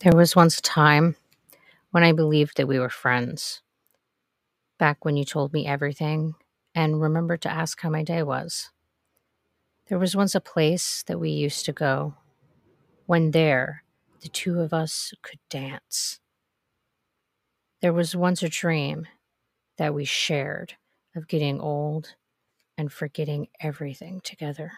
There was once a time when I believed that we were friends, back when you told me everything and remembered to ask how my day was. There was once a place that we used to go, when there the two of us could dance. There was once a dream that we shared of getting old and forgetting everything together.